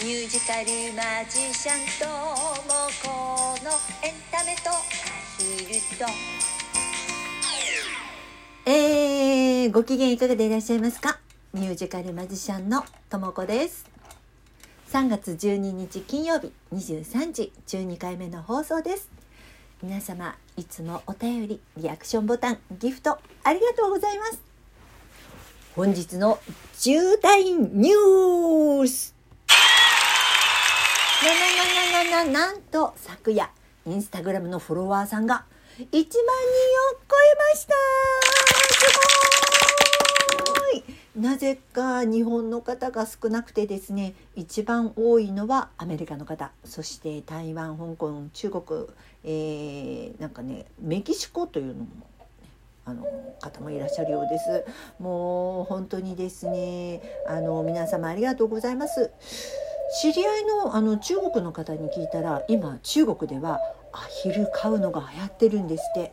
ミュージカルマジシャンともこのエンタメとアヒルと。えー、ご機嫌いかがでいらっしゃいますか？ミュージカルマジシャンのともこです。3月12日金曜日23時12回目の放送です。皆様いつもお便りリアクションボタンギフトありがとうございます。本日の重大ニュース。ななんと昨夜インスタグラムのフォロワーさんが1万人を超えましたすごいなぜか日本の方が少なくてですね一番多いのはアメリカの方そして台湾香港中国、えー、なんかねメキシコというのもあの方もいらっしゃるようです。もう本当にですね、あの皆様ありがとうございます。知り合いのあの中国の方に聞いたら、今中国ではアヒル飼うのが流行ってるんですって。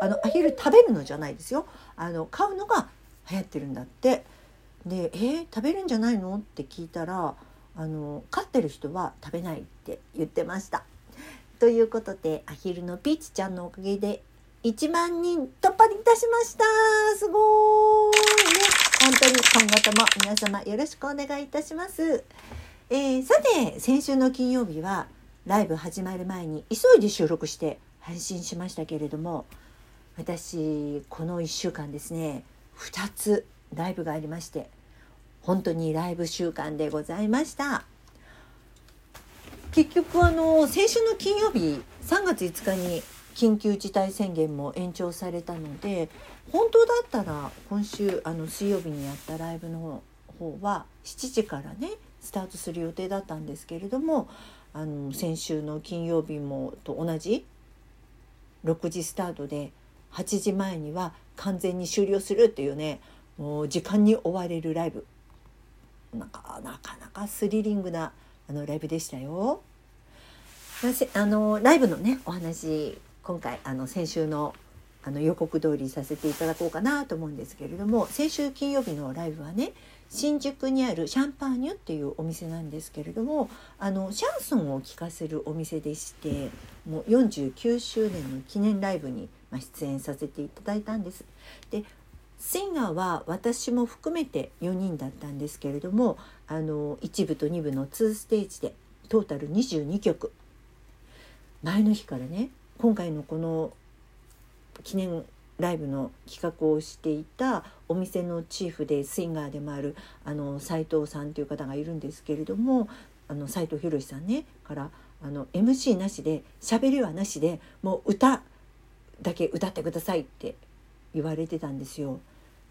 あのアヒル食べるのじゃないですよ。あの飼うのが流行ってるんだって。で、えー、食べるんじゃないのって聞いたら、あの飼ってる人は食べないって言ってました。ということでアヒルのピーチちゃんのおかげで1万人突破いたしましたすごいね本当に今後とも皆様よろしくお願いいたします、えー、さて先週の金曜日はライブ始まる前に急いで収録して配信しましたけれども私この1週間ですね2つライブがありまして本当にライブ週間でございました。結局あの先週の金曜日3月5日に緊急事態宣言も延長されたので本当だったら今週あの水曜日にやったライブの方は7時からねスタートする予定だったんですけれどもあの先週の金曜日もと同じ？6時スタートで8時前には完全に終了するっていうねもう時間に追われるライブなかなかなかスリリングなあのライブでしたよ。あのライブのねお話今回あの先週のあの予告通りさせていただこうかなと思うんですけれども先週金曜日のライブはね新宿にあるシャンパーニュっていうお店なんですけれどもあのシャンソンを聴かせるお店でしてもう49周年の記念ライブに出演させていただいたんです。でシンガーは私も含めて4人だったんですけれどもあの1部と2部の2ステージでトータル22曲前の日からね今回のこの記念ライブの企画をしていたお店のチーフでシンガーでもあるあの斉藤さんという方がいるんですけれどもあの斉藤博さんねからあの MC なしで喋りはなしでもう歌だけ歌ってくださいって言われてたんですよ。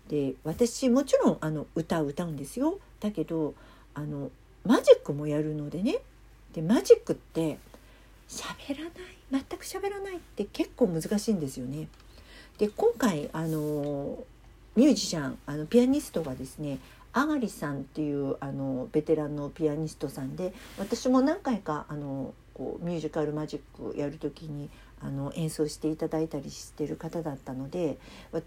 で私もちろんあの歌歌うんですよ。だけどあのマジックもやるのでねでマジックって喋らない全く喋らないって結構難しいんですよね。で今回あのミュージシャンあのピアニストがですねあがりさんっていうあのベテランのピアニストさんで私も何回かあのこうミュージカルマジックやる時にあの演奏していただいたりしてる方だったので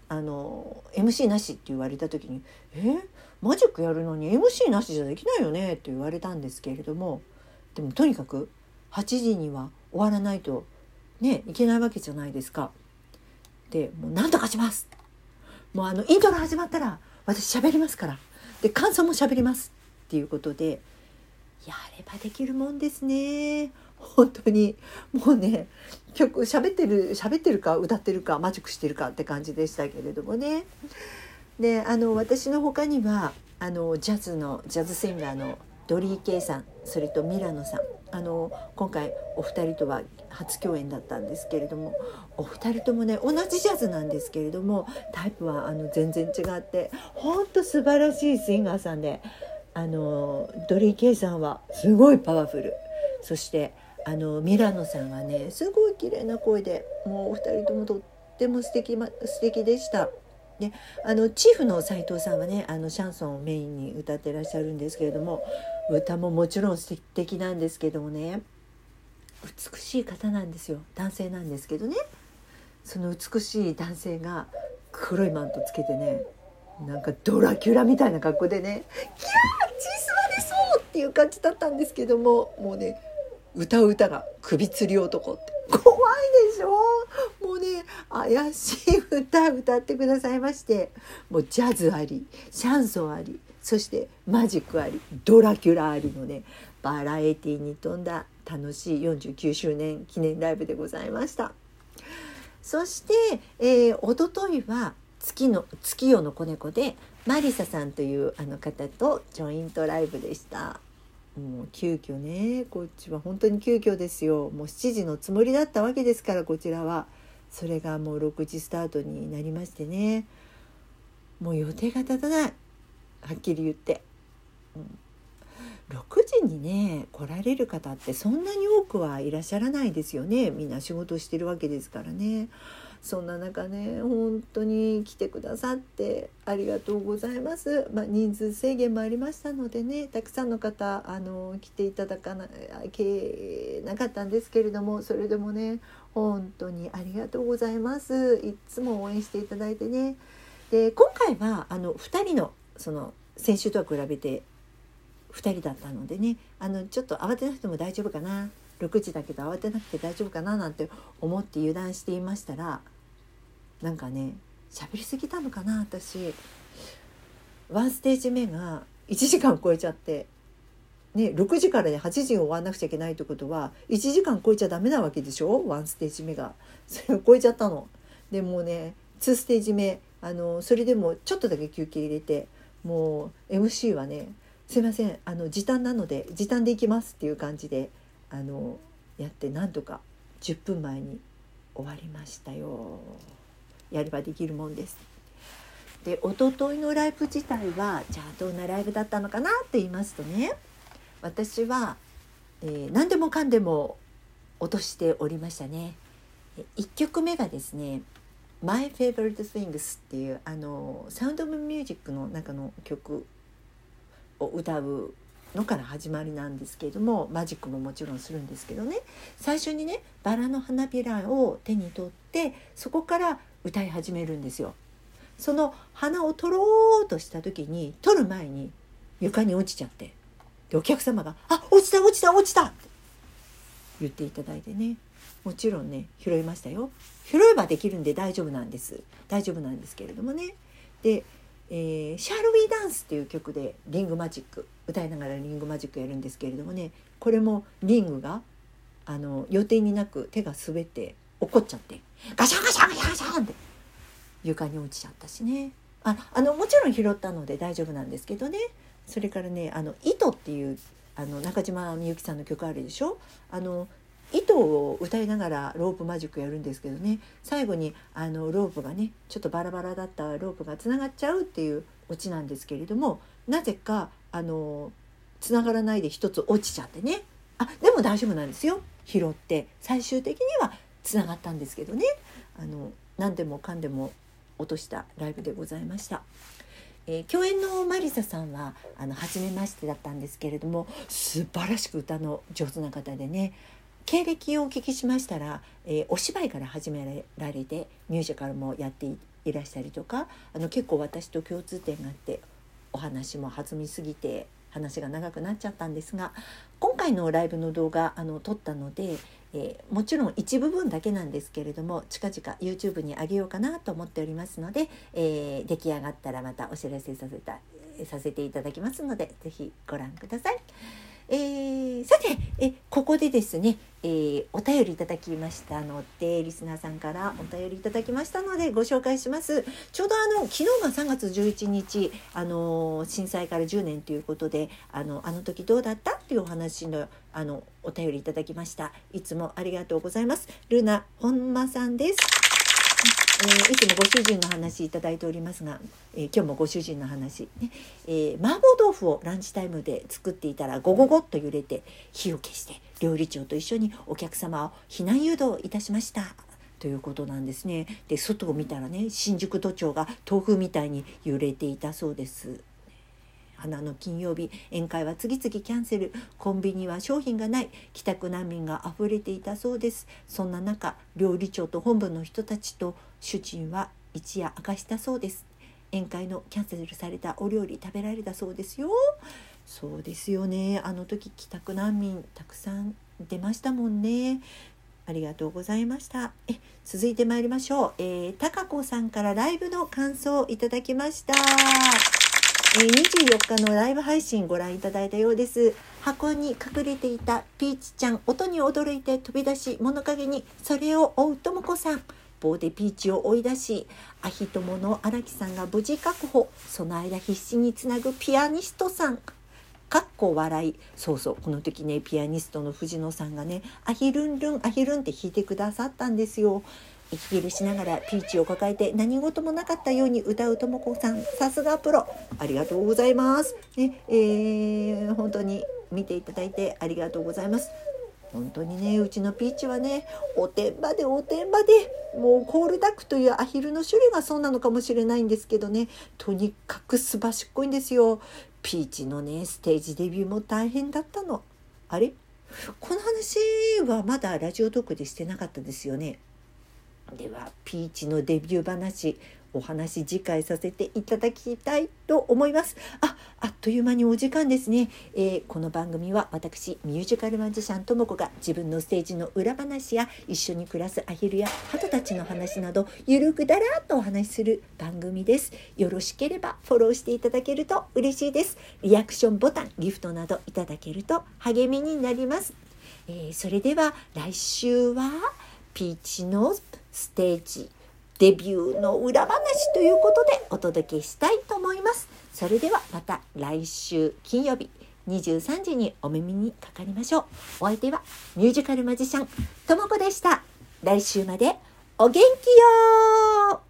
あの MC なしって言われた時に「えマジックやるのに MC なしじゃできないよね」って言われたんですけれどもでもとにかく8時には終わらないとねいけないわけじゃないですか。でもう何とかします。もうあのイントロ始まったら私喋りますから。で感想も喋りますっていうことでやればできるもんですね。本当に。もうね曲喋ってる喋ってるか歌ってるかマジックしてるかって感じでしたけれどもね。であの私の他にはあのジャズのジャズシンガーのドリー・ケイさんそれとミラノさん。あの今回お二人とは初共演だったんですけれどもお二人ともね同じジャズなんですけれどもタイプはあの全然違ってほんと素晴らしいシンガーさんであのドリー・ケイさんはすごいパワフルそしてあのミラノさんはねすごい綺麗な声でもうお二人ともとっても素敵、ま、素敵でした。であのチーフの斉藤さんはねあのシャンソンをメインに歌ってらっしゃるんですけれども歌ももちろん素敵なんですけどもね。美しい方なんですよ。男性なんですけどね。その美しい男性が黒いマントつけてねなんかドラキュラみたいな格好でね「キャーチスマでそう!」っていう感じだったんですけどももうね歌う歌が首吊り男って怖いでしょ？もうね怪しい歌歌ってくださいましてもうジャズありシャンソンありそしてマジックありドラキュラありのねバラエティに富んだ楽しい49周年記念ライブでございました。そして、えー、おとといは月の月夜の子猫でマリサさんというあの方とジョイントライブでした。もう急遽ねこっちは本当に急遽ですよ。もう7時のつもりだったわけですからこちらは。それがもう6時スタートになりましてね。もう予定が立たない。はっきり言って、うん、6時にね来られる方ってそんなに多くはいらっしゃらないですよね。みんな仕事してるわけですからね。そんな中ね本当に来てくださってありがとうございます、まあ、人数制限もありましたのでねたくさんの方あの来ていただかなけなかったんですけれどもそれでもね本当にありがとうございます。いつも応援していただいてね。で今回はあの2人のその先週とは比べて2人だったのでねあのちょっと慌てなくても大丈夫かな。6時だけど慌てなくて大丈夫かななんて思って油断していましたらなんかね喋りすぎたのかな私。ワンステージ目が1時間超えちゃってね、6時からね8時に終わんなくちゃいけないってことは1時間超えちゃダメなわけでしょ？ワンステージ目が。それを超えちゃったの。でもね2ステージ目あのそれでもちょっとだけ休憩入れてもう MC はね「すいませんあの時短なので時短で行きます」っていう感じであのやってなんとか10分前に終わりましたよ。やればできるもんです。で一昨日のライブ自体はじゃあどんなライブだったのかなって言いますとね私は、えー、何でもかんでも落としておりましたね。1曲目がですね「My Favorite Things」っていうあのサウンド・オブ・ミュージックの中の曲を歌うのから始まりなんですけれどもマジックももちろんするんですけどね最初にねバラの花びらを手に取ってそこから歌い始めるんですよ。その花を取ろうとした時に取る前に床に落ちちゃってでお客様が「あ落ちた落ちた落ちた!」って言っていただいてねもちろんね拾いましたよ。拾えばできるんで大丈夫なんです。大丈夫なんですけれどもね。で「えー、シャル・ウィー・ダンス」っていう曲でリングマジック歌いながらリングマジックやるんですけれどもね。これもリングがあの予定になく手が滑って怒っちゃってガシャンガシャンガシャンガシャンって床に落ちちゃったしね。ああのもちろん拾ったので大丈夫なんですけどね。それからね「あの糸」っていうあの中島みゆきさんの曲あるでしょ？あの糸を歌いながらロープマジックやるんですけどね。最後にあのロープがねちょっとバラバラだったロープがつながっちゃうっていうオチなんですけれどもなぜかあのつながらないで一つ落ちちゃってね。あでも大丈夫なんですよ。拾って。最終的にはつながったんですけどね。あの何でもかんでも落としたライブでございました。えー、共演のマリサさんはあの初めましてだったんですけれども素晴らしく歌の上手な方でね。経歴をお聞きしましたら、えー、お芝居から始められてミュージカルもやっていらしたりとかあの結構私と共通点があってお話も弾みすぎて話が長くなっちゃったんですが今回のライブの動画あの撮ったので、えー、もちろん一部分だけなんですけれども近々 YouTube に上げようかなと思っておりますので、えー、出来上がったらまたお知らせさせたさせていただきますので是非ご覧ください。えー、さてえここでですね、えー、お便りいただきましたのでリスナーさんからお便りいただきましたのでご紹介します。ちょうどあの昨日が3月11日あの震災から10年ということであのあの時どうだったっていうお話のあのお便りいただきました。いつもありがとうございます。ルナ本間さんです。えー、いつもご主人の話いただいておりますが、えー、今日もご主人の話、ねえー、麻婆豆腐をランチタイムで作っていたらゴゴゴッと揺れて火を消して料理長と一緒にお客様を避難誘導いたしました。ということなんですね。で外を見たらね新宿都庁が豆腐みたいに揺れていたそうです。花の金曜日宴会は次々キャンセル。コンビニは商品がない。帰宅難民が溢れていたそうです。そんな中料理長と本部の人たちと主人は一夜明かしたそうです。宴会のキャンセルされたお料理食べられたそうですよ。そうですよね。あの時帰宅難民たくさん出ましたもんね。ありがとうございました。え続いて参りましょう、えー、たかこさんからライブの感想をいただきました、24日のライブ配信ご覧いただいたようです。箱に隠れていたピーチちゃん音に驚いて飛び出し物陰にそれを追うとも子さん。棒でピーチを追い出しアヒ友の荒木さんが無事確保。その間必死につなぐピアニストさん。かっこ笑い。そうそうこの時ねピアニストの藤野さんがね「アヒルンルンアヒルン」って弾いてくださったんですよ。息切れしながらピーチを抱えて何事もなかったように歌うとも子さん。さすがプロ。ありがとうございます。ねえー、本当に見ていただいてありがとうございます。本当にねうちのピーチはねおてんばでおてんばでもうコールダックというアヒルの種類がそうなのかもしれないんですけどね。とにかくすばしっこいんですよ。ピーチのねステージデビューも大変だったの。あれ？この話はまだラジオトークでしてなかったですよね。ではピーチのデビュー話お話次回させていただきたいと思います。ああっという間にお時間ですね、えー、この番組は私ミュージカルマジシャンともこが自分のステージの裏話や一緒に暮らすアヒルや鳩たちの話などゆるくだらっとお話しする番組です。よろしければフォローしていただけると嬉しいです。リアクションボタンギフトなどいただけると励みになります、えー、それでは来週はピーチのステージデビューの裏話ということでお届けしたいと思います。それではまた来週金曜日23時にお耳にかかりましょう。お相手はミュージカルマジシャンともこでした。来週までお元気よ